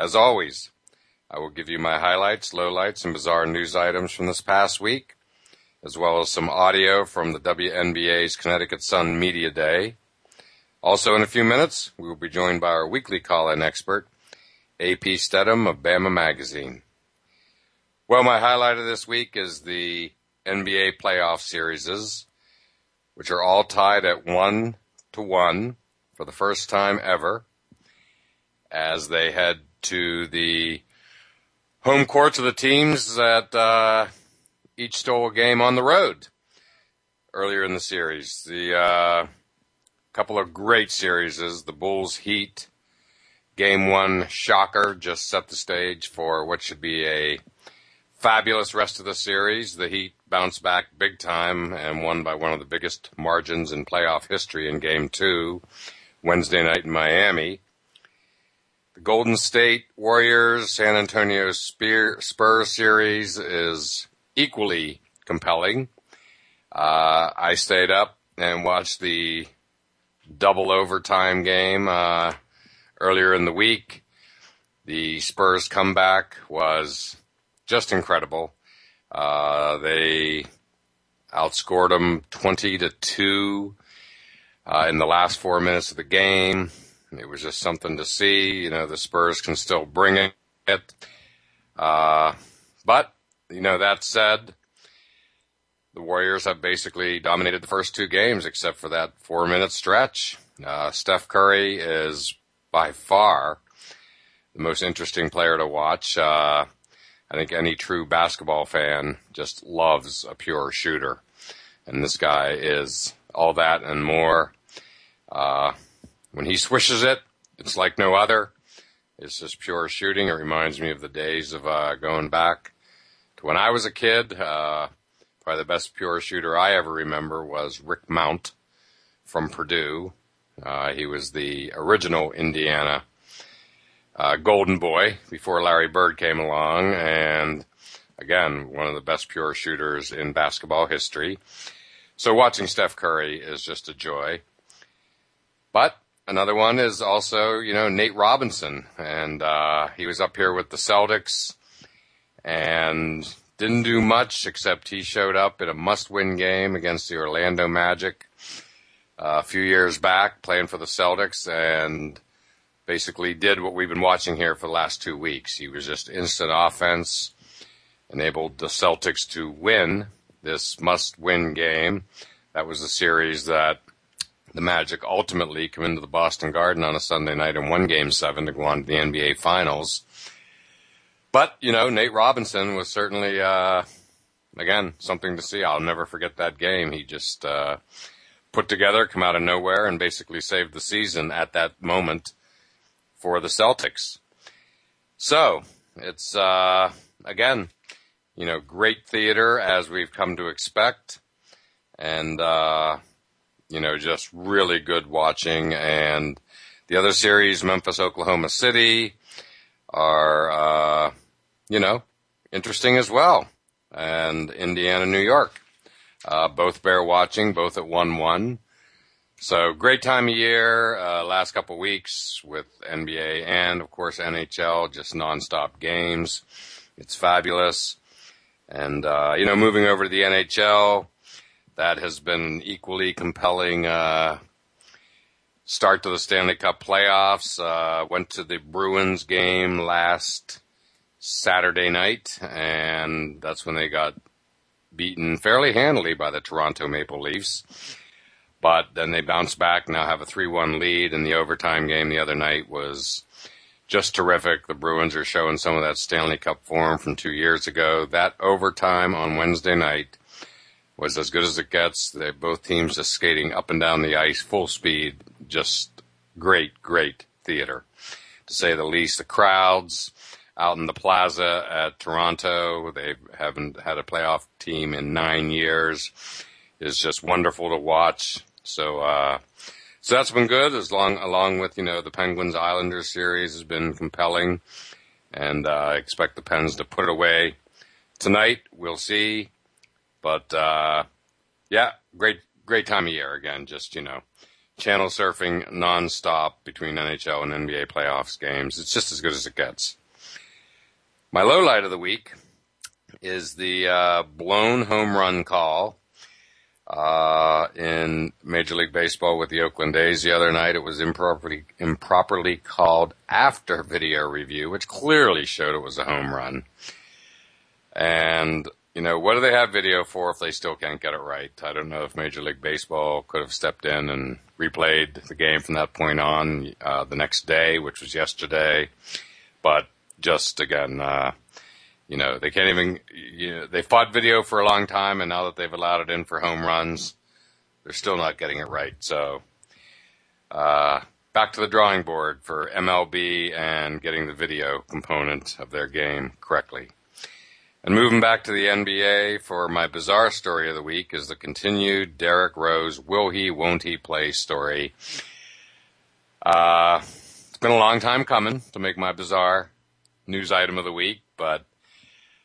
As always, I will give you my highlights, lowlights, and bizarre news items from this past week, as well as some audio from the WNBA's Connecticut Sun Media Day. Also, in a few minutes, we will be joined by our weekly call-in expert, AP Steadham of Bama Magazine. Well, my highlight of this week is the NBA playoff series, which are all tied at one to one for the first time ever, as they head to the home courts of the teams that uh, each stole a game on the road earlier in the series. The uh, couple of great series, is the Bulls Heat game one shocker, just set the stage for what should be a fabulous rest of the series. The Heat bounced back big time and won by one of the biggest margins in playoff history in game two, Wednesday night in Miami. Golden State Warriors San Antonio Spurs series is equally compelling. Uh, I stayed up and watched the double overtime game uh, earlier in the week. The Spurs comeback was just incredible. Uh, they outscored them 20 to 2 uh, in the last four minutes of the game. It was just something to see. You know, the Spurs can still bring it. Uh, but, you know, that said, the Warriors have basically dominated the first two games except for that four minute stretch. Uh, Steph Curry is by far the most interesting player to watch. Uh, I think any true basketball fan just loves a pure shooter. And this guy is all that and more. Uh, when he swishes it, it's like no other. It's just pure shooting. It reminds me of the days of uh, going back to when I was a kid. Uh, probably the best pure shooter I ever remember was Rick Mount from Purdue. Uh, he was the original Indiana uh, Golden Boy before Larry Bird came along, and again, one of the best pure shooters in basketball history. So watching Steph Curry is just a joy. But Another one is also, you know, Nate Robinson, and uh, he was up here with the Celtics and didn't do much except he showed up in a must-win game against the Orlando Magic uh, a few years back, playing for the Celtics, and basically did what we've been watching here for the last two weeks. He was just instant offense, enabled the Celtics to win this must-win game. That was a series that the Magic ultimately come into the Boston Garden on a Sunday night and won Game Seven to go on to the NBA Finals. But you know, Nate Robinson was certainly uh, again something to see. I'll never forget that game. He just uh, put together, come out of nowhere, and basically saved the season at that moment for the Celtics. So it's uh, again, you know, great theater as we've come to expect, and uh, you know, just really good watching. And the other series, Memphis, Oklahoma City, are uh, you know interesting as well, and Indiana, New York, uh, both bear watching, both at one one. So great time of year, uh, last couple weeks with NBA and of course NHL, just nonstop games. It's fabulous. And, uh, you know, moving over to the NHL, that has been equally compelling, uh, start to the Stanley Cup playoffs. Uh, went to the Bruins game last Saturday night and that's when they got beaten fairly handily by the Toronto Maple Leafs. But then they bounced back, now have a 3-1 lead, and the overtime game the other night was just terrific. The Bruins are showing some of that Stanley Cup form from two years ago. That overtime on Wednesday night was as good as it gets. They both teams just skating up and down the ice full speed. Just great, great theater to say the least. The crowds out in the plaza at Toronto, they haven't had a playoff team in nine years. Is just wonderful to watch. So, uh, so that's been good as long, along with, you know, the Penguins Islanders series has been compelling and, uh, I expect the Pens to put it away tonight. We'll see. But, uh, yeah, great, great time of year again. Just, you know, channel surfing nonstop between NHL and NBA playoffs games. It's just as good as it gets. My low light of the week is the, uh, blown home run call uh, in Major League Baseball with the Oakland A's the other night. It was improperly improperly called after video review, which clearly showed it was a home run. And you know what do they have video for if they still can't get it right? I don't know if Major League Baseball could have stepped in and replayed the game from that point on uh, the next day, which was yesterday. But just again, uh, you know, they can't even, you know, they fought video for a long time and now that they've allowed it in for home runs, they're still not getting it right. So, uh, back to the drawing board for MLB and getting the video component of their game correctly. And moving back to the NBA for my bizarre story of the week is the continued Derrick Rose will he, won't he play story. Uh, it's been a long time coming to make my bizarre news item of the week, but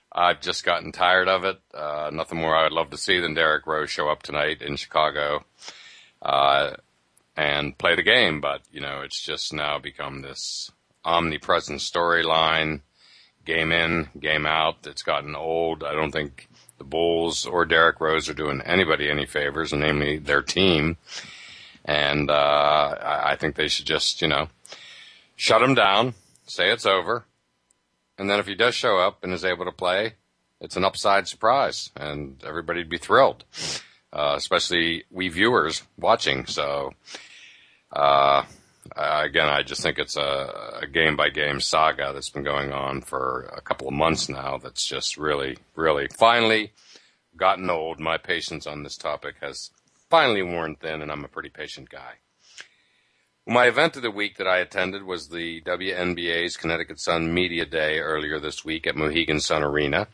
I've just gotten tired of it. Uh, nothing more I would love to see than Derrick Rose show up tonight in Chicago uh, and play the game. But, you know, it's just now become this omnipresent storyline, game in, game out. It's gotten old. I don't think the Bulls or Derrick Rose are doing anybody any favors, namely their team. And uh, I think they should just, you know, shut him down, say it's over, and then if he does show up and is able to play, it's an upside surprise, and everybody'd be thrilled, uh, especially we viewers watching. So, uh, again, I just think it's a, game by game saga that's been going on for a couple of months now. That's just really, really finally gotten old. My patience on this topic has finally worn thin, and I'm a pretty patient guy. My event of the week that I attended was the WNBA's Connecticut Sun Media Day earlier this week at Mohegan Sun Arena.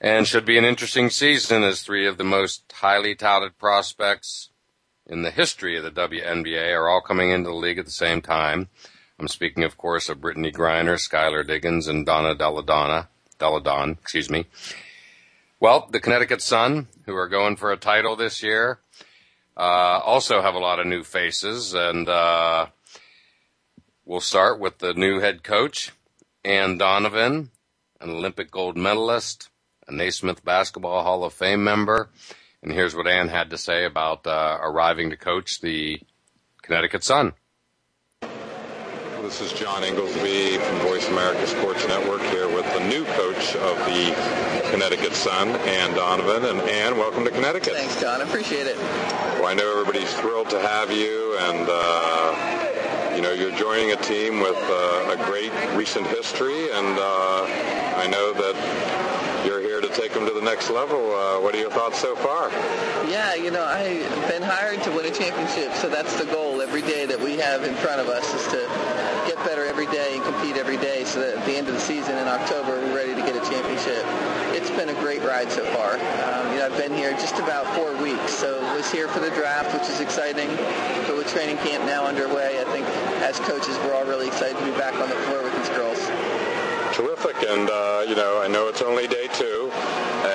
And should be an interesting season as three of the most highly touted prospects in the history of the WNBA are all coming into the league at the same time. I'm speaking, of course, of Brittney Griner, Skylar Diggins, and Donna Delle Donne, Deladon, excuse me. Well, the Connecticut Sun, who are going for a title this year, uh, also have a lot of new faces, and uh, we'll start with the new head coach, Anne Donovan, an Olympic gold medalist, a Naismith Basketball Hall of Fame member. And here's what Anne had to say about uh, arriving to coach the Connecticut Sun. This is John Inglesby from Voice America Sports Network here with the new coach of the Connecticut Sun, Anne Donovan. And Anne, welcome to Connecticut. Thanks, John. I appreciate it. Well, I know everybody's thrilled to have you, and uh, you know you're joining a team with uh, a great recent history, and uh, I know that you're here to take to the next level. Uh, what are your thoughts so far? Yeah, you know, I've been hired to win a championship, so that's the goal every day that we have in front of us is to get better every day and compete every day so that at the end of the season in October we're ready to get a championship. It's been a great ride so far. Um, you know, I've been here just about four weeks, so was here for the draft, which is exciting. But with training camp now underway, I think as coaches we're all really excited to be back on the floor with these girls terrific. And, uh, you know, I know it's only day two,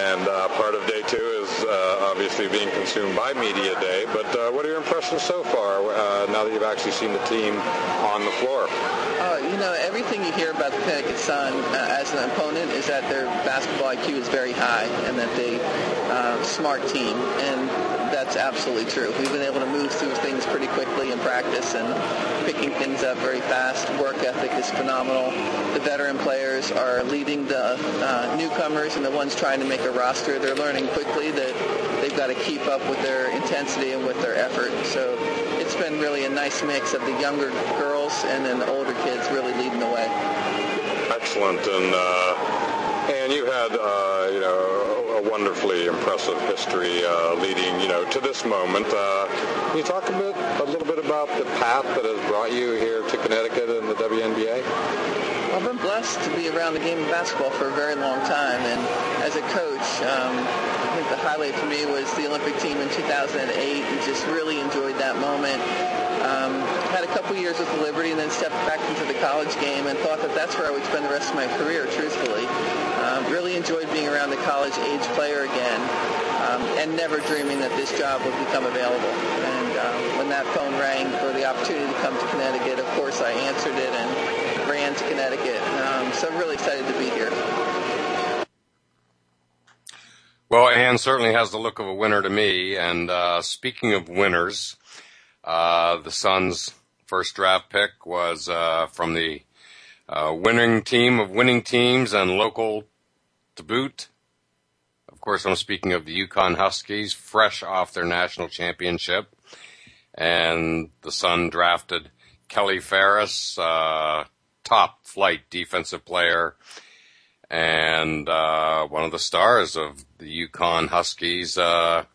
and uh, part of day two is uh, obviously being consumed by Media Day. But uh, what are your impressions so far uh, now that you've actually seen the team on the floor? Uh, you know, everything you hear about the Connecticut Sun as an opponent is that their basketball IQ is very high and that they smart team. And that's absolutely true. We've been able to move through things pretty quickly in practice and picking things up very fast. Work ethic is phenomenal. The veteran players are leading the uh, newcomers and the ones trying to make a roster. They're learning quickly that they've got to keep up with their intensity and with their effort. So it's been really a nice mix of the younger girls and then the older kids really leading the way. Excellent. And uh, and you had uh, you know a wonderfully impressive history uh, leading, you know, to this moment. Uh, can you talk a bit, a little bit about the path that has brought you here to Connecticut and the WNBA? I've been blessed to be around the game of basketball for a very long time, and as a coach, um, I think the highlight for me was the Olympic team in 2008, and just really enjoyed that moment. Um, had a couple years with Liberty, and then stepped back into the college game, and thought that that's where I would spend the rest of my career, truthfully. Um, really enjoyed being around the college age player again, um, and never dreaming that this job would become available. And um, when that phone rang for the opportunity to come to Connecticut, of course I answered it and ran to Connecticut. Um, so I'm really excited to be here. Well, Anne certainly has the look of a winner to me. And uh, speaking of winners, uh, the Suns' first draft pick was uh, from the uh, winning team of winning teams and local to boot. Of course, I'm speaking of the UConn Huskies, fresh off their national championship. And the Sun drafted Kelly Faris, uh, top flight defensive player, and uh, one of the stars of the UConn Huskies' uh,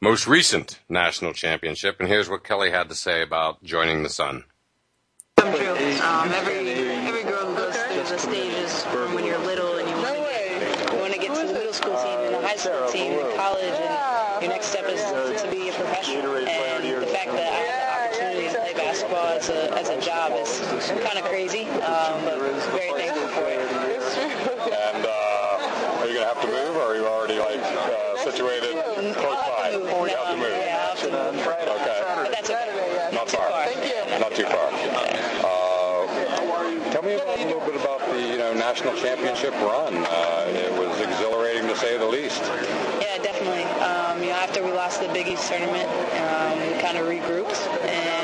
most recent national championship. And here's what Kelly had to say about joining the Sun. Come true. Um, every every girl goes through the stages from when you're little and you want to get, you want to, get to the middle school team and the high school team in college, and your next step is to be a professional. And the fact that I have the opportunity to play basketball as a, as a job is kind of crazy, um, but very thankful for it. And uh, are you going to have to move, or are you already like uh, situated close by? You have to move. Okay. Not far. Not too far. Uh, tell me a little bit about the you know national championship run. Uh, it was exhilarating to say the least. Yeah, definitely. Um, you know, after we lost the Big East tournament, um, we kind of regrouped and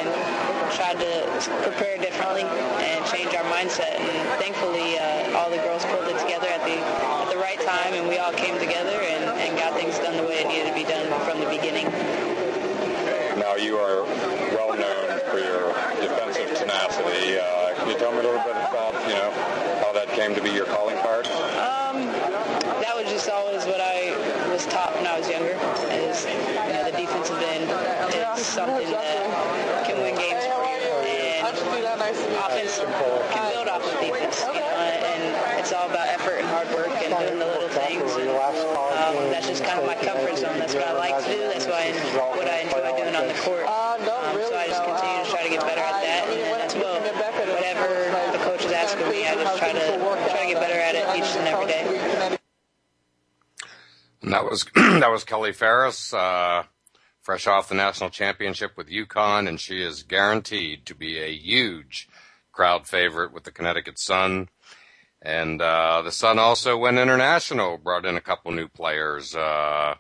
tried to prepare differently and change our mindset. And thankfully, uh, all the girls pulled it together at the at the right time, and we all came together and, and got things done the way it needed to be done from the beginning. Now you are well known for your defensive tenacity. Uh, can you tell me a little bit about you know how that came to be your calling card? Um, that was just always what I was taught when I was younger. Is you know the defensive end is something that can win games for you, offense can build off of defense. You know, and it's all about effort and hard work and doing the little things. And, um, that's just kind of my comfort zone. That's what I like to do. That's why what I enjoy doing on the court. Um, so I just continue to try to get better at that, and then as well, whatever the coach is asking me, I just try to try to get better at it each and every day. And that was that was Kelly Faris. uh, fresh off the national championship with UConn, and she is guaranteed to be a huge crowd favorite with the Connecticut Sun. And uh, the Sun also went international, brought in a couple new players. Uh,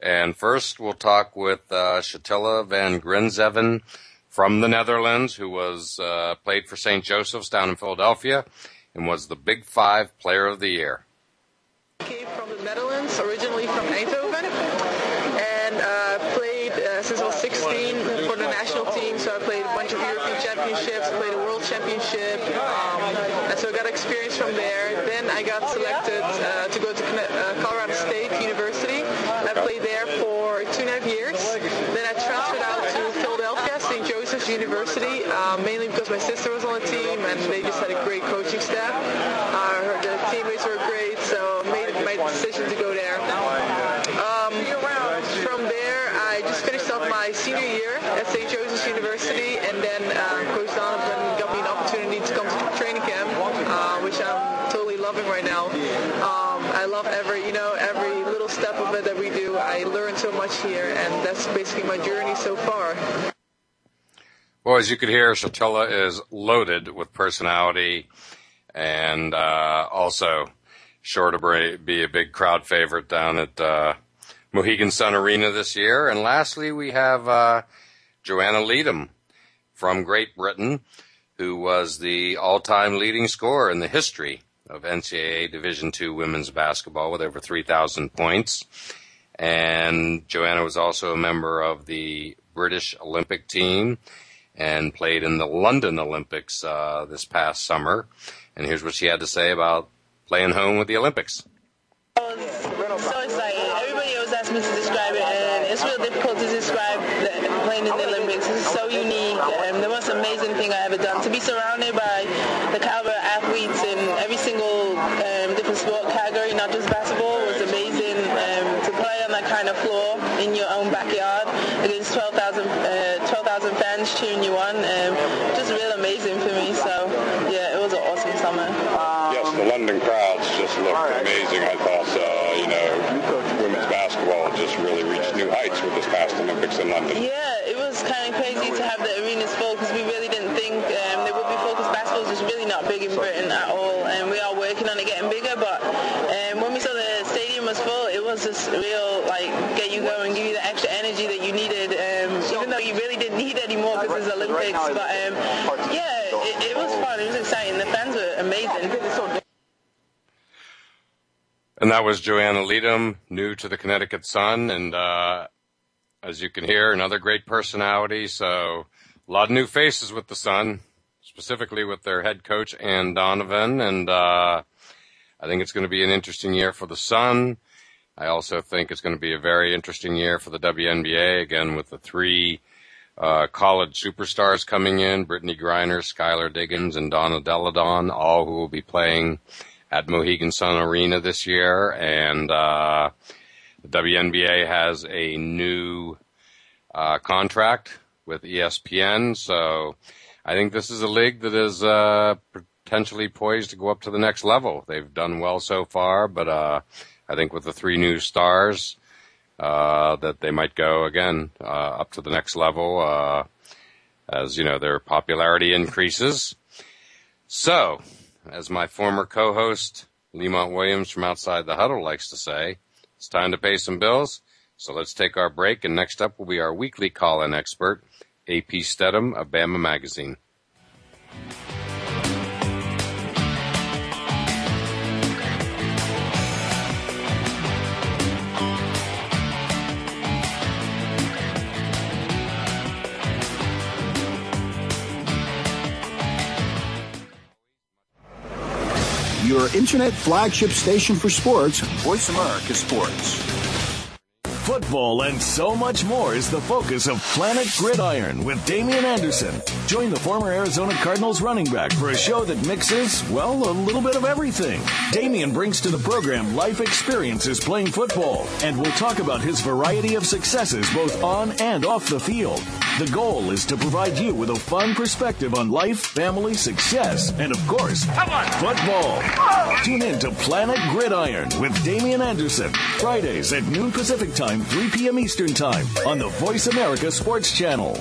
and first, we'll talk with uh, van Grinsven from the Netherlands, who was uh, played for St. Joseph's down in Philadelphia and was the Big Five Player of the Year. Came from the Netherlands, originally from Eindhoven, and uh, played uh, since I was 16 for the national team. So I played a bunch of European championships, played a World Championship, um, and so I got experience from there. Then I got selected uh, to go to uh, Colorado State University my sister was on the team, and they just had a great coaching staff. Uh, her, the teammates were great, so I made my decision to go there. Um, from there, I just finished off my senior year at St. Joseph's University, and then uh, Coach Donovan got me an opportunity to come to training camp, uh, which I'm totally loving right now. Um, I love every, you know, every little step of it that we do. I learn so much here, and that's basically my journey so far. Well, as you could hear, Chatilla is loaded with personality and uh, also sure to be a big crowd favorite down at uh, Mohegan Sun Arena this year. And lastly, we have uh, Joanna Leedham from Great Britain, who was the all-time leading scorer in the history of NCAA Division II women's basketball with over 3,000 points. And Joanna was also a member of the British Olympic team and played in the London Olympics uh, this past summer. And here's what she had to say about playing home with the Olympics. So excited. Everybody always asks me to describe it, and it's real difficult to describe the, playing in the Olympics. It's so unique and the most amazing thing I ever done. To be surrounded by the caliber of athletes in every single um, different sport category, not just basketball, was amazing. Um, to play on that kind of floor in your own backyard against 12,000 uh, 12, fans cheering you on, um, just real amazing for me. So yeah, it was an awesome summer. Yes, the London crowds just looked amazing. I thought, uh, you know, women's basketball just really reached new heights with this past Olympics in London. Yeah, it was kind of crazy to have the arenas full because we really didn't think um, they would be full because basketball is just really not big in Britain at all, and we are working on it getting bigger. But um, when we saw the stadium was full, it was just real like get you going, give you the extra energy that you needed, um, even though you really didn't need any more because it's Olympics. But um, yeah, it, it was fun. It was exciting. The fans were amazing. And that was Joanna Leedham, new to the Connecticut Sun, and uh, as you can hear, another great personality. So a lot of new faces with the Sun, specifically with their head coach Anne Donovan, and uh, I think it's going to be an interesting year for the Sun. I also think it's going to be a very interesting year for the WNBA again with the three uh, college superstars coming in: Brittney Griner, Skylar Diggins, and Donna Deladon, all who will be playing at Mohegan Sun Arena this year, and uh, the WNBA has a new uh, contract with ESPN, so I think this is a league that is uh, potentially poised to go up to the next level. They've done well so far, but uh, I think with the three new stars, uh, that they might go again uh, up to the next level uh, as you know their popularity increases. So as my former co-host, Lemont Williams from Outside the Huddle likes to say, it's time to pay some bills. So let's take our break, and next up will be our weekly call-in expert, AP Steadham of Bama Magazine. your internet flagship station for sports, Voice America Sports. Football and so much more is the focus of Planet Gridiron with Damien Anderson. Join the former Arizona Cardinals running back for a show that mixes, well, a little bit of everything. Damien brings to the program life experiences playing football, and we'll talk about his variety of successes both on and off the field. The goal is to provide you with a fun perspective on life, family, success, and of course, football. Tune in to Planet Gridiron with Damien Anderson, Fridays at noon Pacific Time, 3 p.m. Eastern Time on the Voice America Sports Channel.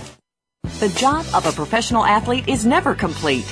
The job of a professional athlete is never complete.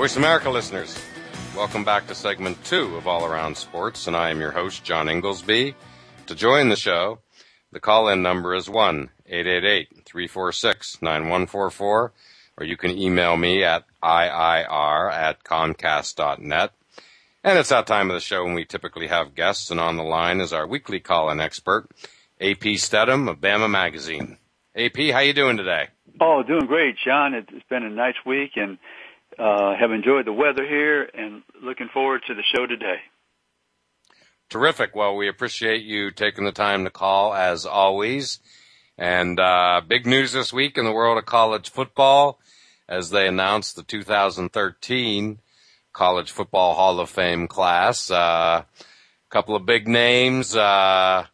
Voice America listeners, welcome back to segment two of All Around Sports, and I am your host, John Inglesby. To join the show, the call in number is 1 888 346 9144, or you can email me at IIR at Comcast.net. And it's that time of the show when we typically have guests, and on the line is our weekly call in expert, AP Steadham of Bama Magazine. AP, how you doing today? Oh, doing great, John. It's been a nice week and uh, have enjoyed the weather here and looking forward to the show today. Terrific. Well, we appreciate you taking the time to call as always. And uh, big news this week in the world of college football as they announced the 2013 College Football Hall of Fame class. A uh, couple of big names. Uh,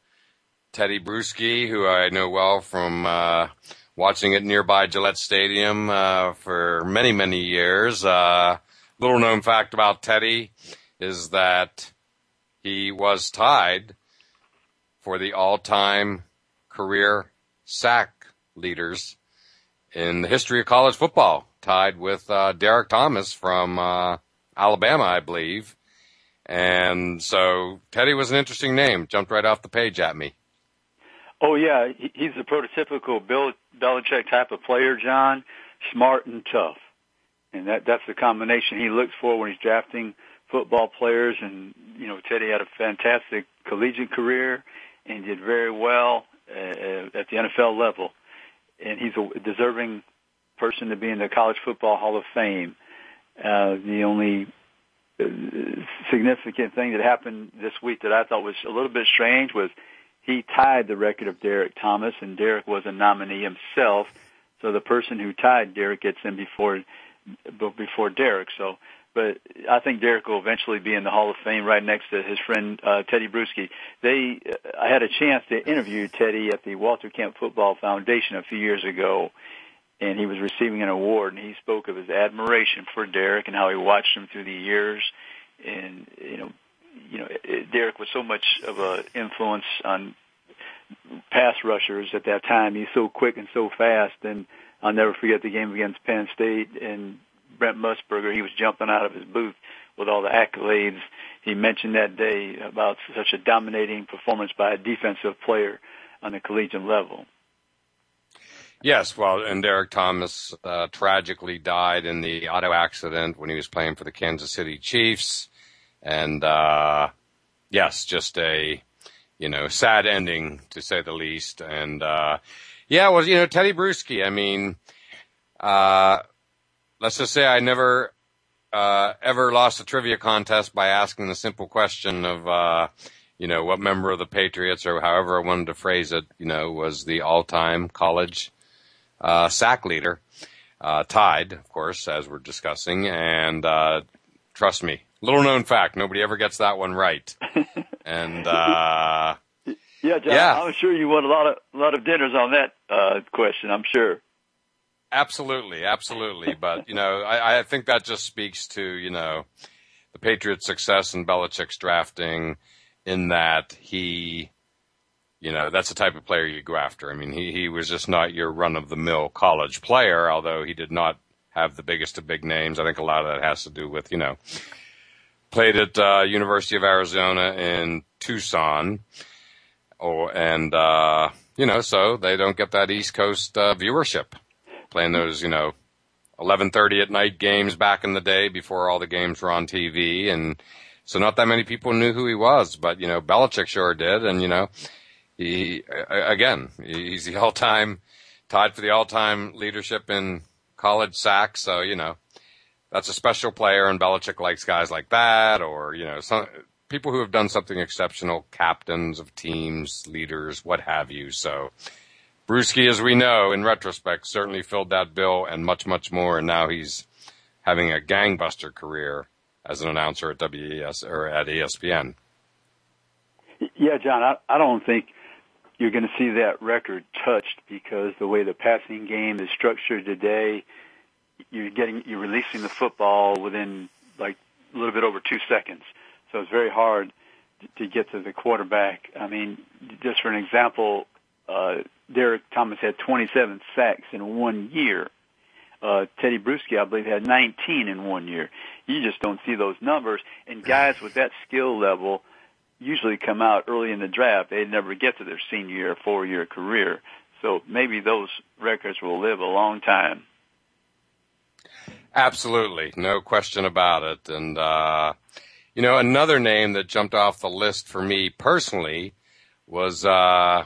Tedy Bruschi, who I know well from uh, watching it nearby Gillette Stadium uh, for many, many years. Uh, little known fact about Tedy is that he was tied for the all-time career sack leaders in the history of college football, tied with uh, Derrick Thomas from uh, Alabama, I believe. And so Tedy was an interesting name. Jumped right off the page at me. Oh yeah, he's the prototypical Bill Belichick type of player, John. Smart and tough, and that that's the combination he looks for when he's drafting football players. And you know, Tedy had a fantastic collegiate career and did very well uh, at the NFL level, and he's a deserving person to be in the College Football Hall of Fame. Uh, the only uh, significant thing that happened this week that I thought was a little bit strange was he tied the record of Derrick Thomas, and Derrick was a nominee himself. So the person who tied Derrick gets in before before Derrick. So, but I think Derrick will eventually be in the Hall of Fame right next to his friend uh, Tedy Bruschi. They, uh, I had a chance to interview Tedy at the Walter Camp Football Foundation a few years ago, and he was receiving an award, and he spoke of his admiration for Derrick and how he watched him through the years, and you know you know, Derrick was so much of an influence on pass rushers at that time. He's so quick and so fast. And I'll never forget the game against Penn State and Brent Musburger. He was jumping out of his booth with all the accolades. He mentioned that day about such a dominating performance by a defensive player on the collegiate level. Yes, well, and Derrick Thomas uh, tragically died in the auto accident when he was playing for the Kansas City Chiefs. And, uh, yes, just a, you know, sad ending to say the least. And, uh, yeah, well, you know, Tedy Bruschi, I mean, uh, let's just say I never, uh, ever lost a trivia contest by asking the simple question of, uh, you know, what member of the Patriots or however I wanted to phrase it, you know, was the all-time college, uh, sack leader, tied, of course, as we're discussing. And, trust me, Little known fact, nobody ever gets that one right. and uh Yeah, John, yeah. I'm sure you won a lot of a lot of dinners on that uh question, I'm sure. Absolutely, absolutely. but, you know, I, I think that just speaks to, you know, the Patriots' success in Belichick's drafting in that he you know, that's the type of player you go after. I mean, he, he was just not your run of the mill college player, although he did not have the biggest of big names. I think a lot of that has to do with, you know, played at uh, University of Arizona in Tucson, oh, and uh, you know, so they don't get that East Coast uh, viewership playing those, you know, 11:30 at night games back in the day before all the games were on TV, and so not that many people knew who he was. But you know, Belichick sure did, and you know, he again he's the all-time tied for the all-time leadership in college sacks. So you know, that's a special player, and Belichick likes guys like that, or you know, some people who have done something exceptional, captains of teams, leaders, what have you. So. Bruschi, as we know, in retrospect, certainly filled that bill and much, much more. And now he's having a gangbuster career as an announcer at WES or at ESPN. Yeah, John, I, I don't think you're going to see that record touched because the way the passing game is structured today, you're getting you're releasing the football within like a little bit over two seconds. So it's very hard to get to the quarterback. I mean, just for an example, uh, Derrick Thomas had 27 sacks in one year. Uh, Tedy Bruschi, I believe, had 19 in one year. You just don't see those numbers. And guys with that skill level usually come out early in the draft. They never get to their senior year, four year career. So maybe those records will live a long time. Absolutely. No question about it. And, uh, you know, another name that jumped off the list for me personally was, uh,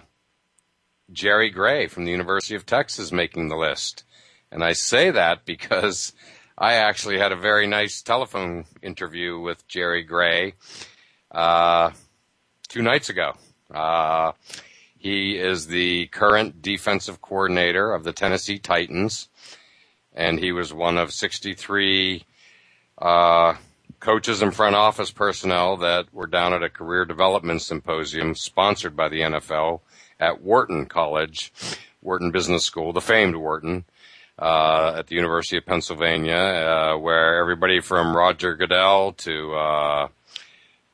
Jerry Gray from the University of Texas making the list. And I say that because I actually had a very nice telephone interview with Jerry Gray uh, two nights ago. Uh, he is the current defensive coordinator of the Tennessee Titans, and he was one of 63 uh, coaches and front office personnel that were down at a career development symposium sponsored by the NFL at Wharton College, Wharton Business School, the famed Wharton, uh, at the University of Pennsylvania, uh, where everybody from Roger Goodell to uh,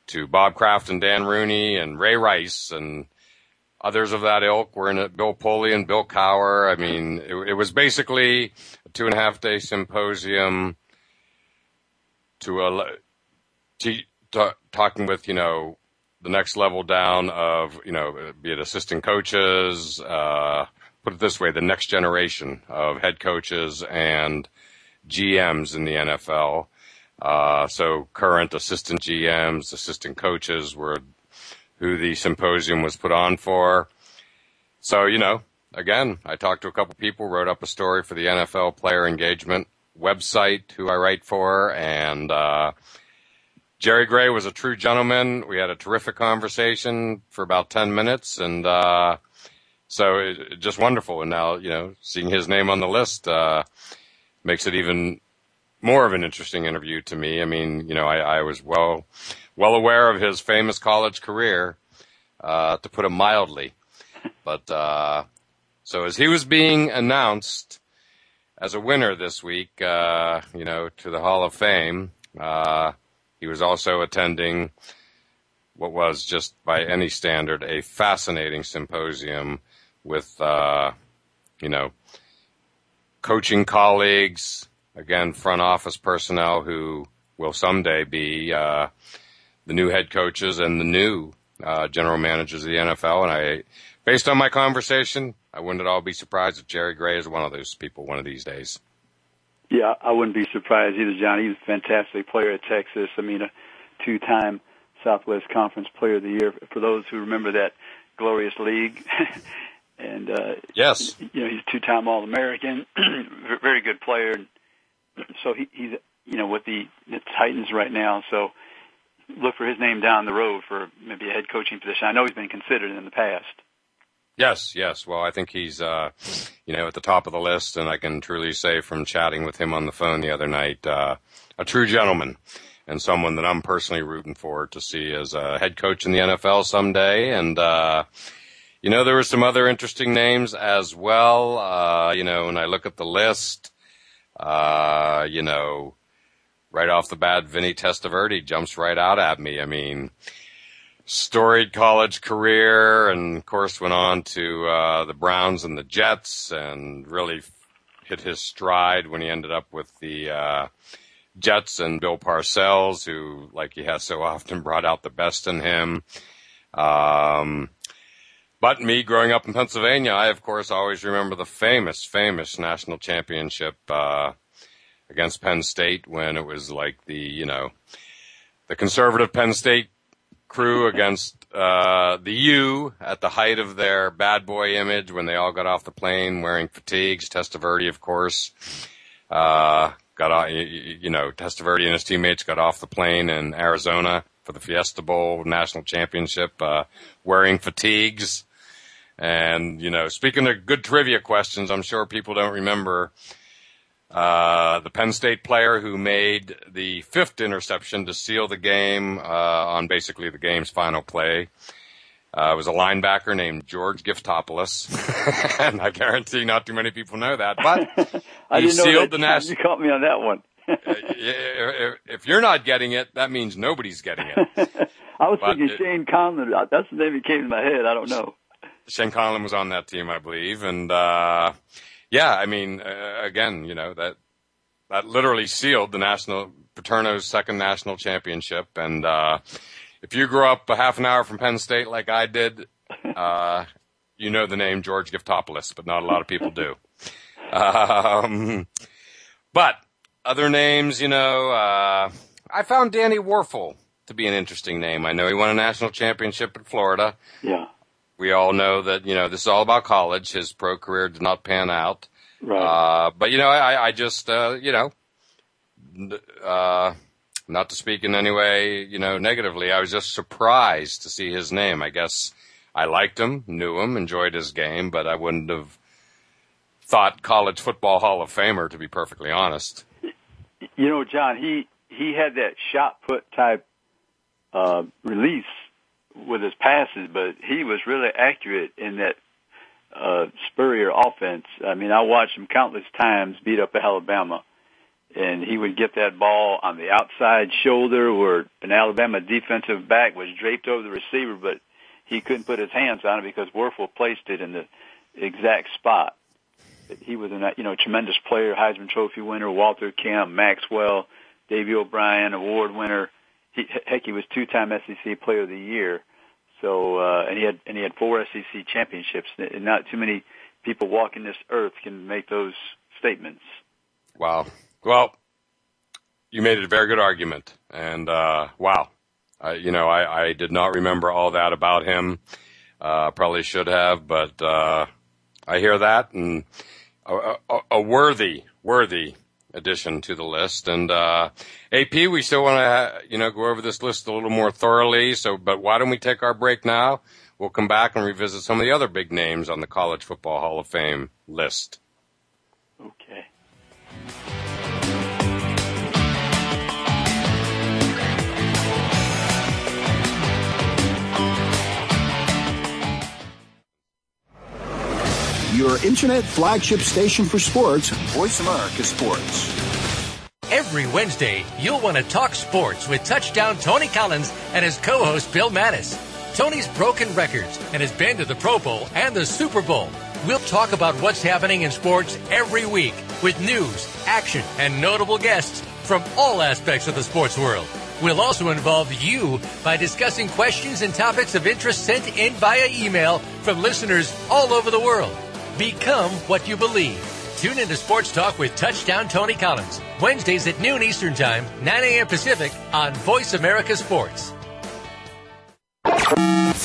to Bob Kraft and Dan Rooney and Ray Rice and others of that ilk were in it. Bill Polian and Bill Cowher. I mean, it, it was basically a two and a half day symposium to a to, to, talking with you know the next level down of, you know, be it assistant coaches, uh, put it this way, the next generation of head coaches and GMs in the NFL. Uh, so current assistant GMs, assistant coaches were who the symposium was put on for. So, you know, again, I talked to a couple people, wrote up a story for the NFL player engagement website who I write for and, uh, Jerry Gray was a true gentleman. We had a terrific conversation for about 10 minutes and, uh, so it, just wonderful. And now, you know, seeing his name on the list, uh, makes it even more of an interesting interview to me. I mean, you know, I, I was well, well aware of his famous college career, uh, to put it mildly. But, uh, so as he was being announced as a winner this week, uh, you know, to the Hall of Fame, uh, he was also attending what was just by any standard a fascinating symposium with, uh, you know, coaching colleagues, again, front office personnel who will someday be uh, the new head coaches and the new uh, general managers of the NFL. And I, based on my conversation, I wouldn't at all be surprised if Jerry Gray is one of those people one of these days. Yeah, I wouldn't be surprised either, John. He's a fantastic player at Texas. I mean, a two-time Southwest Conference Player of the Year. For those who remember that glorious league, and uh, yes, you know he's a two-time All-American, very good player. So he, he's you know with the, the Titans right now. So look for his name down the road for maybe a head coaching position. I know he's been considered in the past. Yes, yes. Well, I think he's, uh, you know, at the top of the list, and I can truly say from chatting with him on the phone the other night, uh, a true gentleman and someone that I'm personally rooting for to see as a head coach in the NFL someday. And, uh, you know, there were some other interesting names as well. Uh, you know, when I look at the list, uh, you know, right off the bat, Vinny Testaverde jumps right out at me. I mean, storied college career and of course went on to uh, the Browns and the Jets and really hit his stride when he ended up with the uh, Jets and Bill Parcells, who, like he has so often, brought out the best in him. Um, but me growing up in Pennsylvania, I of course always remember the famous, famous national championship uh, against Penn State when it was like the, you know, the conservative Penn State crew against uh, the U at the height of their bad boy image when they all got off the plane wearing fatigues. Testaverde, of course, uh, got off, you know, Testaverde and his teammates got off the plane in Arizona for the Fiesta Bowl national championship, uh, wearing fatigues. And, you know, speaking of good trivia questions, I'm sure people don't remember uh, the Penn State player who made the fifth interception to seal the game uh, on basically the game's final play. Uh, was a linebacker named George Giftopoulos, and I guarantee not too many people know that. But I he sealed the national. You caught me on that one. if, if you're not getting it, that means nobody's getting it. I was But thinking it- Shane Conlan. That's the name that came to my head. I don't know. Shane Conlan was on that team, I believe, and uh, yeah, I mean, uh, again, you know that that literally sealed the national Paterno's second national championship. And uh, if you grew up a half an hour from Penn State like I did, uh, you know the name George Giftopoulos, but not a lot of people do. Um, but other names, you know, uh, I found Danny Wuerffel to be an interesting name. I know he won a national championship in Florida. Yeah. We all know that, you know, this is all about college. His pro career did not pan out. Right. Uh, but you know, I, I just, uh, you know, uh, not to speak in any way, you know, negatively, I was just surprised to see his name. I guess I liked him, knew him, enjoyed his game, but I wouldn't have thought college football Hall of Famer, to be perfectly honest. You know, John, he he had that shot put type uh, release with his passes, but he was really accurate in that uh, Spurrier offense. I mean, I watched him countless times beat up Alabama, and he would get that ball on the outside shoulder where an Alabama defensive back was draped over the receiver, but he couldn't put his hands on it because Wuerffel placed it in the exact spot. He was a you know tremendous player, Heisman Trophy winner, Walter Camp, Maxwell, Davey O'Brien award winner. He, heck, he was two-time SEC Player of the Year. So uh, and he had and he had four SEC championships. And not too many people walking this earth can make those statements. Wow. Well, you made a very good argument, and uh, wow, uh, you know, I, I did not remember all that about him. Uh, probably should have, but uh, I hear that, and a, a, a worthy, worthy addition to the list. And uh, AP, we still want to, you know, go over this list a little more thoroughly. So, but why don't we take our break now? We'll come back and revisit some of the other big names on the College Football Hall of Fame list. Okay. Your internet flagship station for sports, Voice America Sports. Every Wednesday, you'll want to talk sports with touchdown Tony Collins and his co-host Bill Mattis. Tony's broken records and has been to the Pro Bowl and the Super Bowl. We'll talk about what's happening in sports every week with news, action, and notable guests from all aspects of the sports world. We'll also involve you by discussing questions and topics of interest sent in via email from listeners all over the world. Become what you believe. Tune into Sports Talk with Touchdown Tony Collins, Wednesdays at noon Eastern Time, 9 a.m. Pacific on Voice America Sports.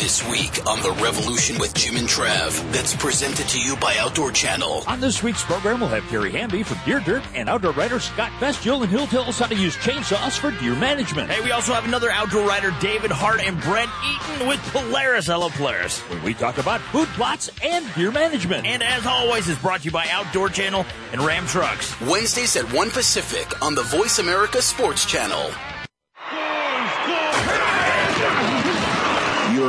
This week on The Revolution with Jim and Trav, that's presented to you by Outdoor Channel. On this week's program, we'll have Kerry Hamby from Deer Dirt and outdoor writer Scott Bestul, and he'll tell us how to use chainsaws for deer management. Hey, we also have another outdoor writer, David Hart and Brent Eaton with Polaris. Hello, Polaris. When we talk about food plots and deer management. And as always, is brought to you by Outdoor Channel and Ram Trucks. Wednesdays at 1 Pacific on the Voice America Sports Channel.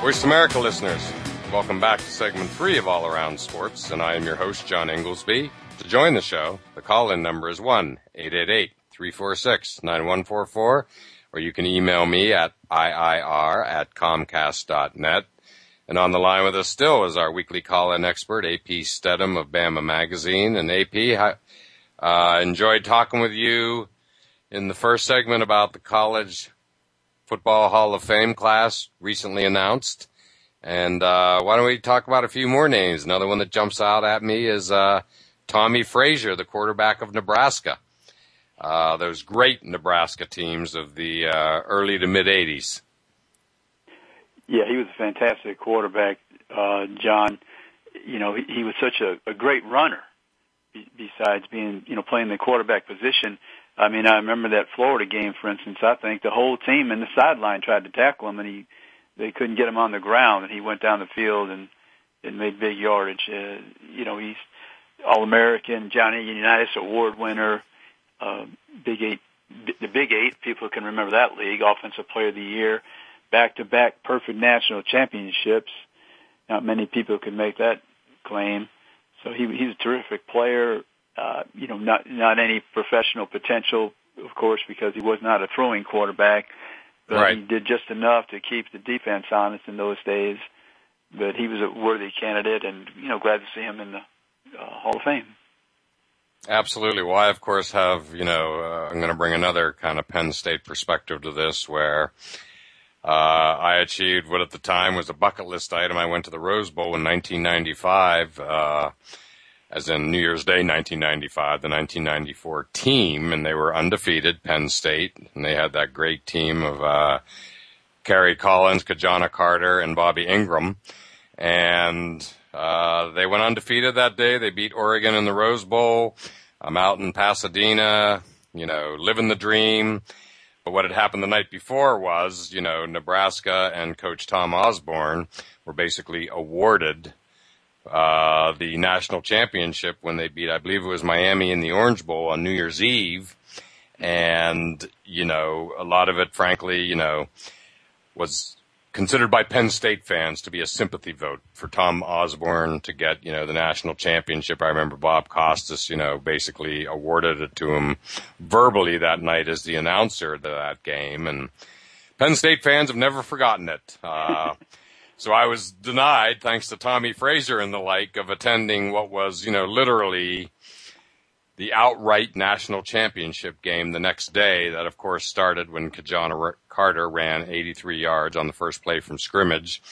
Voice America listeners, welcome back to segment three of All Around Sports, and I am your host, John Inglesby. To join the show, the call-in number is 1-888-346-9144, or you can email me at iir at comcast.net. And on the line with us still is our weekly call-in expert, AP Steadham of Bama Magazine. And AP, I uh, enjoyed talking with you in the first segment about the College Football Hall of Fame class recently announced. And uh, why don't we talk about a few more names? Another one that jumps out at me is uh, Tommie Frazier, the quarterback of Nebraska. Uh, those great Nebraska teams of the uh, early to mid 80s. Yeah, he was a fantastic quarterback, uh, John. You know, he, he was such a, a great runner. Besides being, you know, playing the quarterback position, I mean, I remember that Florida game, for instance. I think the whole team in the sideline tried to tackle him, and he they couldn't get him on the ground, and he went down the field and and made big yardage. Uh, you know, he's All American, Johnny Unitas Award winner, uh, Big Eight, the Big Eight. People can remember that league. Offensive Player of the Year, back to back perfect national championships. Not many people can make that claim. So he he's a terrific player. Uh, you know, not not any professional potential, of course, because he was not a throwing quarterback. But right. he did just enough to keep the defense honest in those days. But he was a worthy candidate, and you know, glad to see him in the uh, Hall of Fame. Absolutely. Well, I of course have you know uh, I'm going to bring another kind of Penn State perspective to this, where uh, I achieved what at the time was a bucket list item. I went to the Rose Bowl in 1995. As in New Year's Day 1995, the 1994 team, and they were undefeated, Penn State, and they had that great team of uh, Kerry Collins, Ki-Jana Carter, and Bobby Engram. and uh, they went undefeated that day. They beat Oregon in the Rose Bowl. I'm out in Pasadena, you know, living the dream. But what had happened the night before was, you know, Nebraska and Coach Tom Osborne were basically awarded uh, the national championship when they beat, I believe it was Miami in the Orange Bowl on New Year's Eve. And, you know, a lot of it, frankly, you know, was considered by Penn State fans to be a sympathy vote for Tom Osborne to get, you know, the national championship. I remember Bob Costas, you know, basically awarded it to him verbally that night as the announcer to that game. And Penn State fans have never forgotten it. Uh, so I was denied, thanks to Tommie Frazier and the like, of attending what was, you know, literally the outright national championship game the next day. That, of course, started when Ki-Jana Carter ran 83 yards on the first play from scrimmage.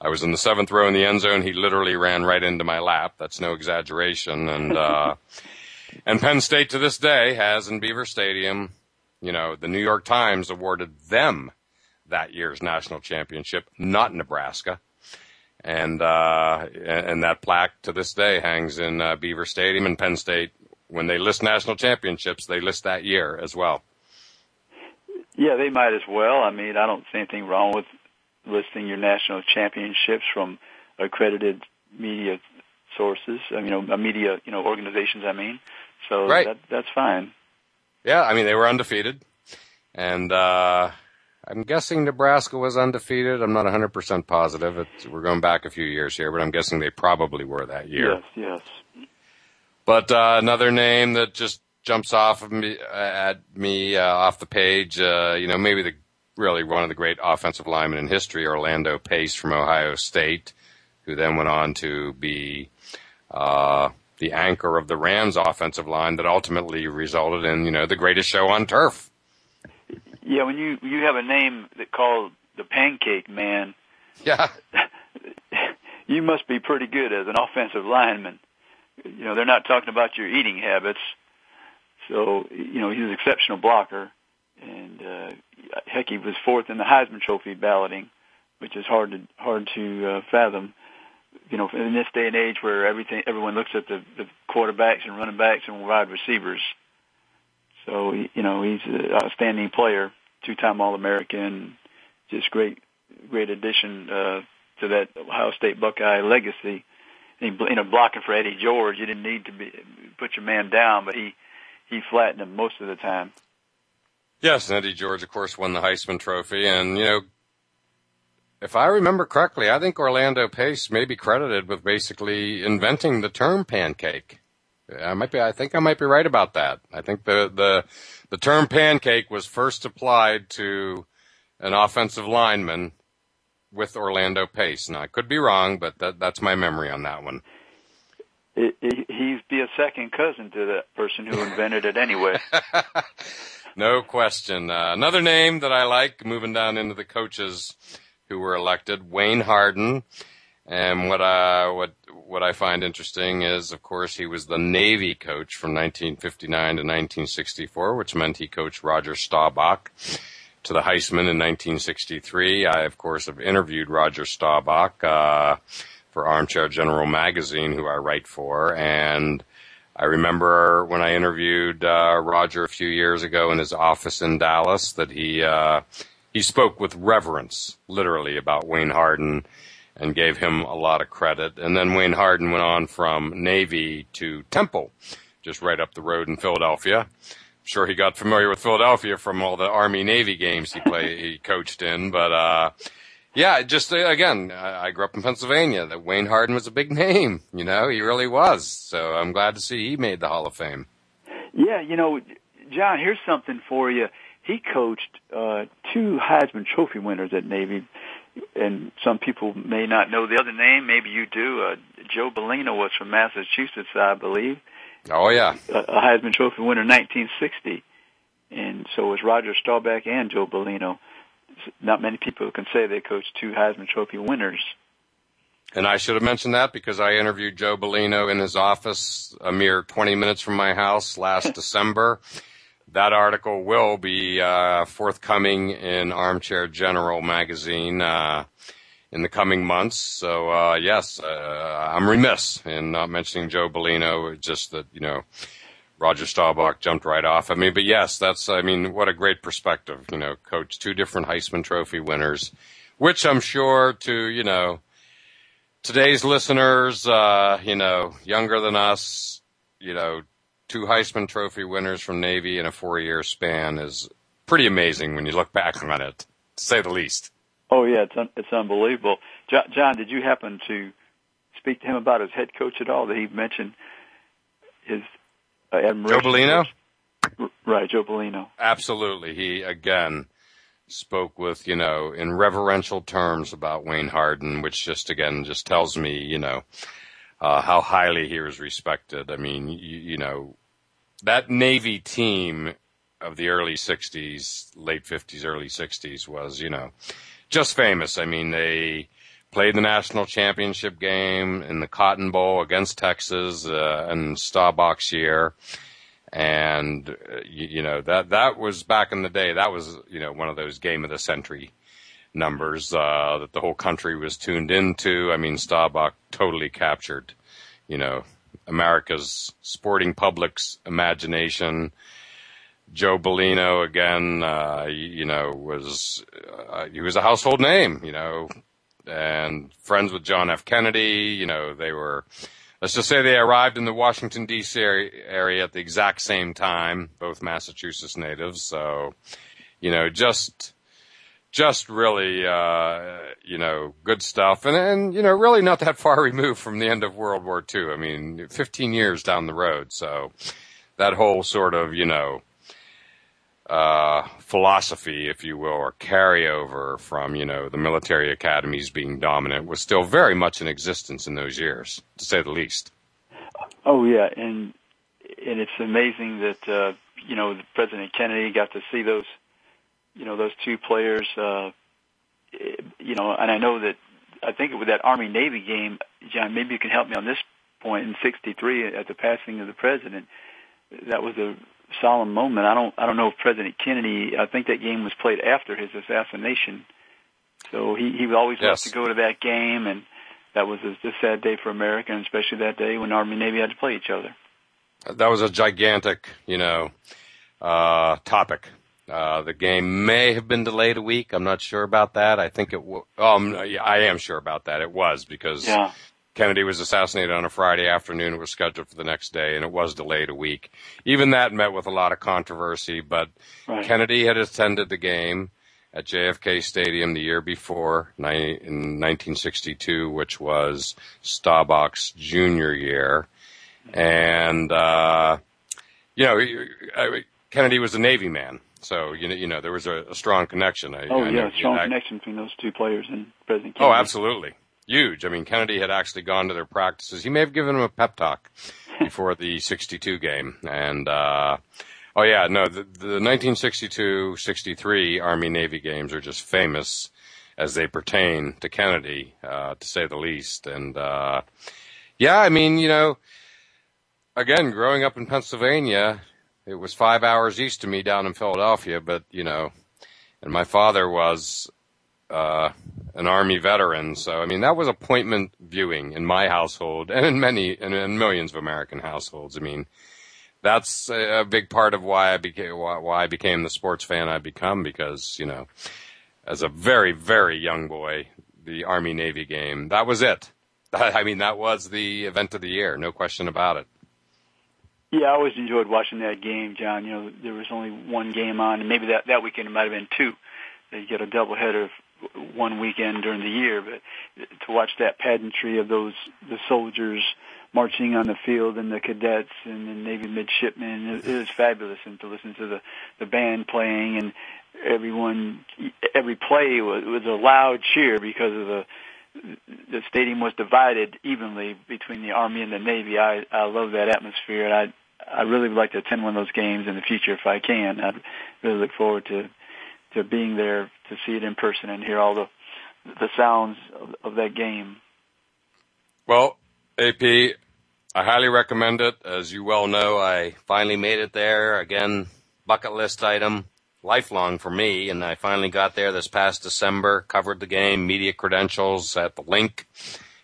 I was in the seventh row in the end zone. He literally ran right into my lap. That's no exaggeration. And, uh, and Penn State to this day has in Beaver Stadium, you know, the New York Times awarded them that year's national championship, not Nebraska. And, uh, and that plaque to this day hangs in uh, Beaver Stadium in Penn State. When they list national championships, they list that year as well. Yeah, they might as well. I mean, I don't see anything wrong with listing your national championships from accredited media sources. I mean, you know, media, you know, organizations. I mean, so right. that, that's fine. Yeah, I mean, they were undefeated, and uh, I'm guessing Nebraska was undefeated. I'm not 100% positive. It's, we're going back a few years here, but I'm guessing they probably were that year. Yes, yes. But uh, another name that just jumps off of me at me uh, off the page, uh, you know, maybe the really one of the great offensive linemen in history, Orlando Pace from Ohio State, who then went on to be uh, the anchor of the Rams offensive line that ultimately resulted in, you know, the greatest show on turf. Yeah, when you you have a name that called the Pancake Man, yeah, you must be pretty good as an offensive lineman. You know, they're not talking about your eating habits. So, you know, he's an exceptional blocker, and uh, heck, he was fourth in the Heisman Trophy balloting, which is hard to hard to uh, fathom. You know, in this day and age where everything everyone looks at the, the quarterbacks and running backs and wide receivers. So, you know, he's an outstanding player, two-time All-American, just great, great addition uh, to that Ohio State Buckeye legacy. He, you know, blocking for Eddie George, you didn't need to be put your man down, but he he flattened him most of the time. Yes, and Eddie George, of course, won the Heisman Trophy, and you know, if I remember correctly, I think Orlando Pace may be credited with basically inventing the term pancake. I might be. I think I might be right about that. I think the the the term pancake was first applied to an offensive lineman with Orlando Pace. Now I could be wrong, but that, that's my memory on that one. It, it, he'd be a second cousin to that person who invented it anyway. no question. Uh, another name that I like, moving down into the coaches who were elected, Wayne Hardin. And what I what what I find interesting is, of course, he was the Navy coach from 1959 to 1964, which meant he coached Roger Staubach to the Heisman in 1963. I, of course, have interviewed Roger Staubach uh, for Armchair General magazine, who I write for, and I remember when I interviewed uh, Roger a few years ago in his office in Dallas that he uh, he spoke with reverence, literally, about Wayne Hardin and gave him a lot of credit. And then Wayne Hardin went on from Navy to Temple, just right up the road in Philadelphia. I'm sure he got familiar with Philadelphia from all the Army Navy games he played, he coached in. But, uh, yeah, just uh, again, I grew up in Pennsylvania. That Wayne Hardin was a big name. You know, he really was. So I'm glad to see he made the Hall of Fame. Yeah, you know, John, here's something for you. He coached uh, two Heisman Trophy winners at Navy, and some people may not know the other name. Maybe you do. Uh, Joe Bellino was from Massachusetts, I believe. Oh yeah, a, a Heisman Trophy winner, 1960, and so was Roger Staubach and Joe Bellino. Not many people can say they coached two Heisman Trophy winners. And I should have mentioned that because I interviewed Joe Bellino in his office a mere 20 minutes from my house last December that article will be uh, forthcoming in Armchair General magazine uh, in the coming months. So uh, yes, uh, I'm remiss in not mentioning Joe Bellino. Just that you know. Roger Staubach jumped right off I mean, but yes, that's, I mean, what a great perspective, you know, coach two different Heisman Trophy winners, which I'm sure to, you know, today's listeners, uh, you know, younger than us, you know, two Heisman Trophy winners from Navy in a four-year span is pretty amazing when you look back on it, to say the least. Oh yeah, it's un- it's unbelievable. John, John, did you happen to speak to him about his head coach at all? Did he mention his uh, admiration? Joe Bellino. Right, Joe Bellino. Absolutely. He again spoke with you know in reverential terms about Wayne Hardin, which just again just tells me you know uh, how highly he was respected. I mean, you, you know, that Navy team of the early 60s, late 50s, early 60s was, you know, just famous. I mean, they played the national championship game in the Cotton Bowl against Texas uh, in Staubach's year. And, uh, you, you know, that, that was back in the day. That was, you know, one of those game of the century numbers, uh, that the whole country was tuned into. I mean, Staubach totally captured, you know, America's sporting public's imagination. Joe Bellino again, uh, you know, was uh, he was a household name, you know, and friends with John F. Kennedy. You know, they were. Let's just say they arrived in the Washington D.C. area at the exact same time, both Massachusetts natives. So, you know, just just really, uh, you know, good stuff. And, and, you know, really not that far removed from the end of World War II. I mean, 15 years down the road. So that whole sort of, you know, uh, philosophy, if you will, or carryover from, you know, the military academies being dominant was still very much in existence in those years, to say the least. Oh, yeah. And, and it's amazing that, uh, you know, President Kennedy got to see those you know those two players. Uh, you know, and I know that I think with that Army Navy game, John, maybe you can help me on this point. In '63, at the passing of the president, that was a solemn moment. I don't I don't know if President Kennedy. I think that game was played after his assassination, so he he always yes. to go to that game, and that was a, a sad day for America, and especially that day when Army and Navy had to play each other. That was a gigantic, you know, uh, topic uh, the game may have been delayed a week. I'm not sure about that. I think it. W- um, I am sure about that. It was because yeah. Kennedy was assassinated on a Friday afternoon. It was scheduled for the next day, and it was delayed a week. Even that met with a lot of controversy. But right. Kennedy had attended the game at JFK Stadium the year before in 1962, which was Staubach's junior year. and uh, you know, Kennedy was a Navy man, so you know, you know, there was a, a strong connection. I, oh I yeah, know, strong I, connection between those two players and President Kennedy. Oh, absolutely, huge. I mean, Kennedy had actually gone to their practices. He may have given him a pep talk before the '62 game, and uh, oh yeah, no, the, the 1962-63 Army Navy games are just famous as they pertain to Kennedy, uh, to say the least. And uh, yeah, I mean, you know, again, growing up in Pennsylvania, it was five hours east of me down in Philadelphia, but you know, and my father was uh, an army veteran, so I mean that was appointment viewing in my household and in many and in millions of American households. I mean, that's a big part of why I became why I became the sports fan I become because you know, as a very very young boy, the Army Navy game that was it. I mean that was the event of the year, no question about it. Yeah, I always enjoyed watching that game, John. You know, there was only one game on, and maybe that that weekend it might have been two. You get a doubleheader one weekend during the year, but to watch that pageantry of those the soldiers marching on the field and the cadets and the Navy midshipmen, it, it was fabulous. And to listen to the the band playing and everyone, every play was, was a loud cheer because of the the stadium was divided evenly between the Army and the Navy. I I love that atmosphere, and I really would like to attend one of those games in the future if I can. I really look forward to to being there to see it in person and hear all the the sounds of, of that game. Well, AP, I highly recommend it. As you well know, I finally made it there. Again, bucket list item, lifelong for me, and I finally got there this past December. Covered the game, media credentials at the Linc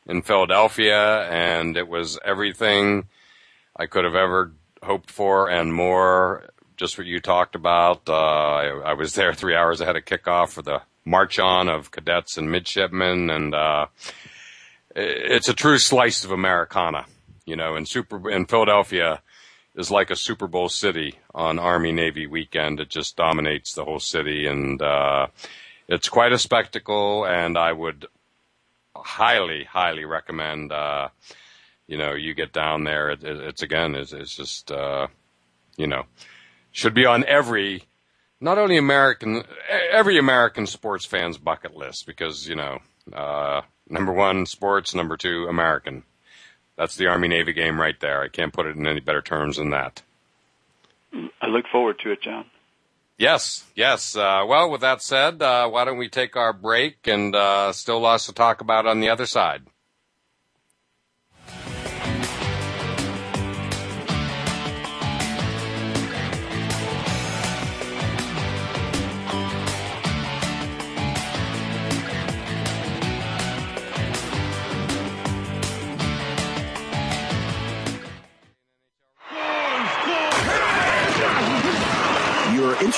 in Philadelphia, and it was everything I could have ever hoped for and more. Just what you talked about. Uh, I, I, was there three hours ahead of kickoff for the march on of cadets and midshipmen, and uh, it's a true slice of Americana. You know, in super in Philadelphia is like a Super Bowl city on Army Navy weekend. It just dominates the whole city, and uh, it's quite a spectacle. And I would highly, highly recommend uh, you know, you get down there, it, it, it's again, it's, it's just, uh, you know, should be on every, not only American, every American sports fan's bucket list because, you know, uh, number one, sports, number two, American. That's the Army Navy game right there. I can't put it in any better terms than that. I look forward to it, John. Yes, yes. Uh, well, with that said, uh, why don't we take our break and uh, still lots to talk about on the other side.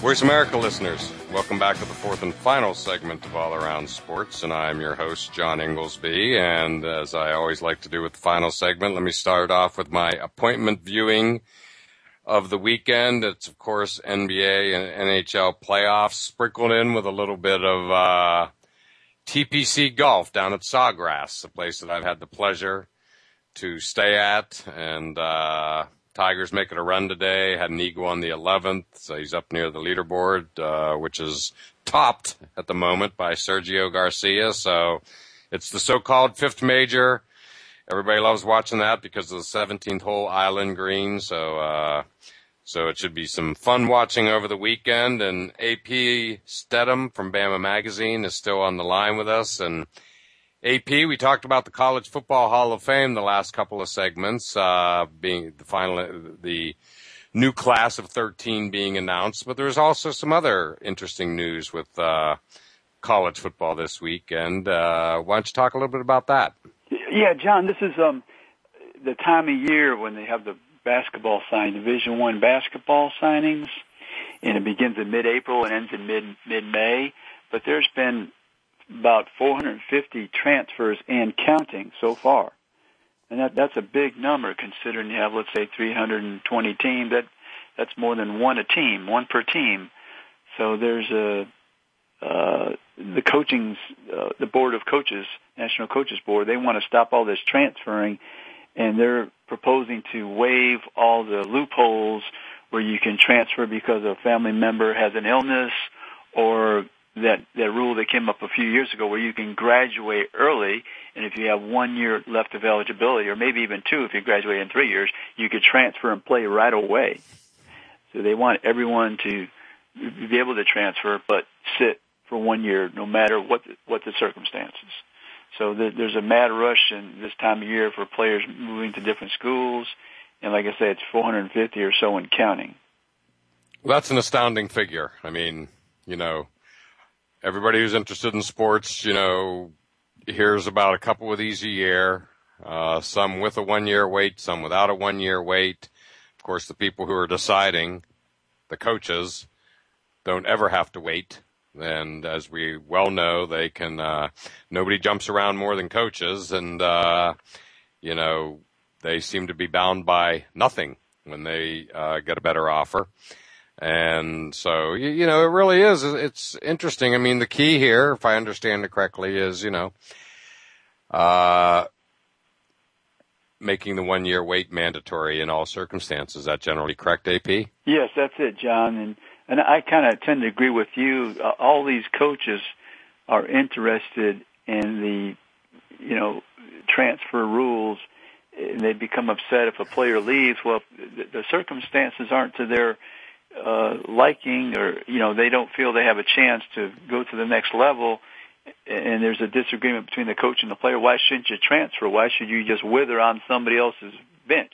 Voice America listeners, welcome back to the fourth and final segment of All Around Sports, and I'm your host, John Inglesby. And as I always like to do with the final segment, let me start off with my appointment viewing of the weekend. It's of course NBA and NHL playoffs sprinkled in with a little bit of uh, TPC golf down at Sawgrass, a place that I've had the pleasure to stay at, and uh, Tigers making a run today. Had an eagle on the 11th, so he's up near the leaderboard, uh, which is topped at the moment by Sergio Garcia. So it's the so-called fifth major. Everybody loves watching that because of the 17th hole island green. So, uh, so it should be some fun watching over the weekend. And AP Steadham from Bama Magazine is still on the line with us. And AP, we talked about the College Football Hall of Fame the last couple of segments, uh, being the final, the new class of 13 being announced, but there's also some other interesting news with, uh, college football this week. And, uh, why don't you talk a little bit about that? Yeah, John, this is, um, the time of year when they have the basketball sign, Division One basketball signings, and it begins in mid-April and ends in mid mid-May. But there's been about 450 transfers and counting so far. And that, that's a big number considering you have, let's say, 320 teams. That, that's more than one a team, one per team. So there's a, uh, the coaching's, uh, the board of coaches, National Coaches Board, they want to stop all this transferring and they're proposing to waive all the loopholes where you can transfer because a family member has an illness or that that rule that came up a few years ago where you can graduate early and if you have one year left of eligibility or maybe even two if you graduate in three years you could transfer and play right away. So they want everyone to be able to transfer but sit for one year no matter what the, what the circumstances. So the, there's a mad rush in this time of year for players moving to different schools and like I said it's 450 or so and counting. Well, that's an astounding figure. I mean you know everybody who's interested in sports, you know, hears about a couple of these a year. Uh, some with a one year wait, some without a one year wait. Of course, the people who are deciding, the coaches, don't ever have to wait. And as we well know, they can, uh, nobody jumps around more than coaches. And, uh, you know, they seem to be bound by nothing when they, uh, get a better offer. And so, you, you know, it really is. It's interesting. I mean, the key here, if I understand it correctly, is, you know, uh, making the one year wait mandatory in all circumstances. Is that generally correct, AP? Yes, that's it, John. And, and I kind of tend to agree with you. Uh, all these coaches are interested in the, you know, transfer rules and they become upset if a player leaves. Well, the, the circumstances aren't to their uh, liking or you know they don't feel they have a chance to go to the next level and there's a disagreement between the coach and the player why shouldn't you transfer? Why should you just wither on somebody else's bench?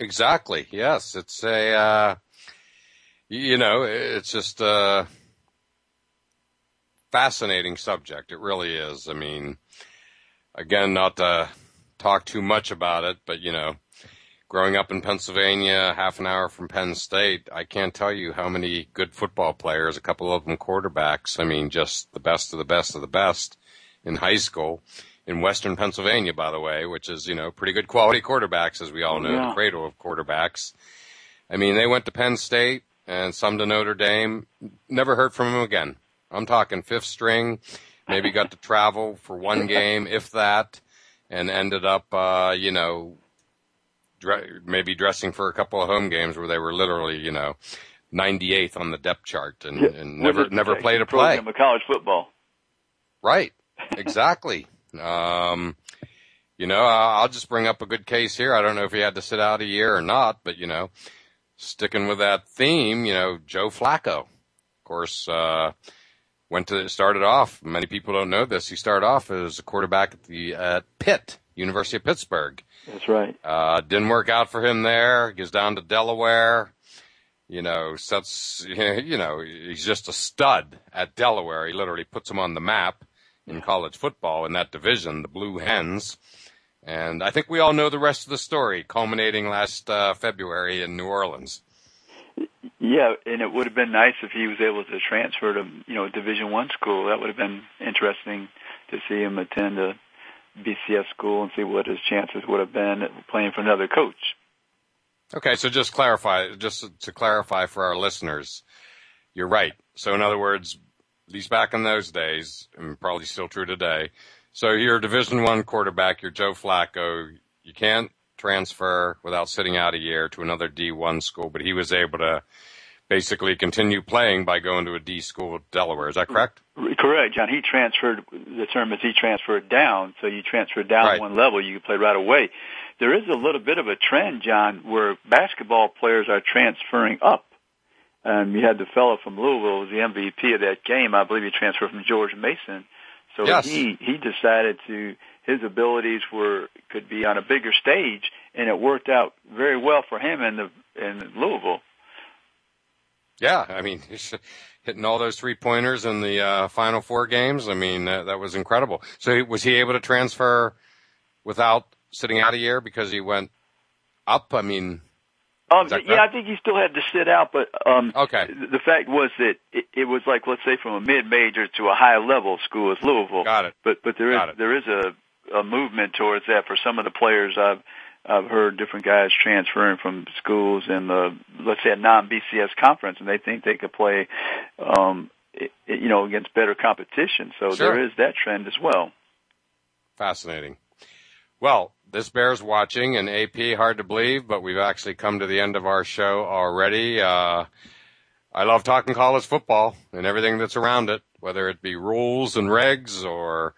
Exactly. Yes. It's a uh you know it's just a fascinating subject. It really is. I mean again not to talk too much about it but you know growing up in Pennsylvania, half an hour from Penn State, I can't tell you how many good football players, a couple of them quarterbacks. I mean, just the best of the best of the best in high school in Western Pennsylvania, by the way, which is, you know, pretty good quality quarterbacks, as we all know, yeah. the cradle of quarterbacks. I mean, they went to Penn State and some to Notre Dame. Never heard from them again. I'm talking fifth string, maybe got to travel for one game, if that, and ended up, uh, you know, maybe dressing for a couple of home games where they were literally, you know, 98th on the depth chart and, yeah. and never never played a play. Of college football. Right. Exactly. um, you know, I'll just bring up a good case here. I don't know if he had to sit out a year or not, but you know, sticking with that theme, you know, Joe Flacco, of course, uh, went to started off. Many people don't know this. He started off as a quarterback at the at Pitt, University of Pittsburgh. That's right. Uh, didn't work out for him there. Goes down to Delaware. you know, sets, you know, he's just a stud at Delaware. He literally puts him on the map in college football in that division, the Blue Hens. And I think we all know the rest of the story, culminating last uh, February in New Orleans. Yeah, and it would have been nice if he was able to transfer to, you know, Division One school. That would have been interesting to see him attend a BCS school and see what his chances would have been playing for another coach. Okay, so just clarify, just to clarify for our listeners, you're right. So in other words, least back in those days, and probably still true today. So you're a Division One quarterback. You're Joe Flacco. You can't transfer without sitting out a year to another D1 school, but he was able to basically continue playing by going to a D school Delaware. Is that correct? Correct, John. He transferred. The term is he transferred down. So you transferred down Right. one level, you could play right away. There is a little bit of a trend, John, where basketball players are transferring up. Um, you had the fellow from Louisville, who was the MVP of that game. I believe he transferred from George Mason. So Yes. he he decided to his abilities were could be on a bigger stage, and it worked out very well for him in the in Louisville. Yeah, I mean, he's hitting all those three pointers in the uh, final four games. I mean, that, that was incredible. So he- was he able to transfer without sitting out a year because he went up? I mean, Um, Is yeah, I think he still had to sit out, but um, Okay. the fact was that it, it was like let's say from a mid-major to a high-level school as Louisville. Got it. But but there is Got it. there is a, a movement towards that for some of the players. I've I've heard different guys transferring from schools in the let's say a non-BCS conference, and they think they could play, um, i i- you know, against better competition. So Sure. there is that trend as well. fascinating. Well, this bears watching and AP hard to believe, but we've actually come to the end of our show already. Uh, I love talking college football and everything that's around it, whether it be rules and regs or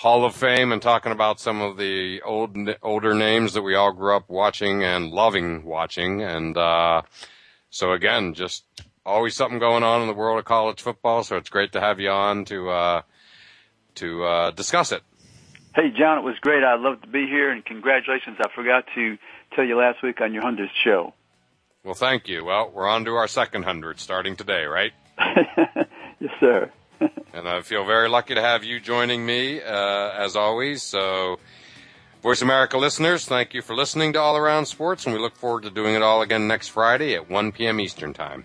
Hall of Fame and talking about some of the old, older names that we all grew up watching and loving watching. And, uh, so again, just always something going on in the world of college football. So it's great to have you on to, uh, to, uh, discuss it. Hey, John, it was great. I'd love to be here, and congratulations. I forgot to tell you last week on your 100th show. Well, thank you. Well, we're on to our second hundred starting today, right? Yes, sir. And I feel very lucky to have you joining me, uh, as always. So, Voice America listeners, thank you for listening to All Around Sports, and we look forward to doing it all again next Friday at 1 p.m. Eastern Time.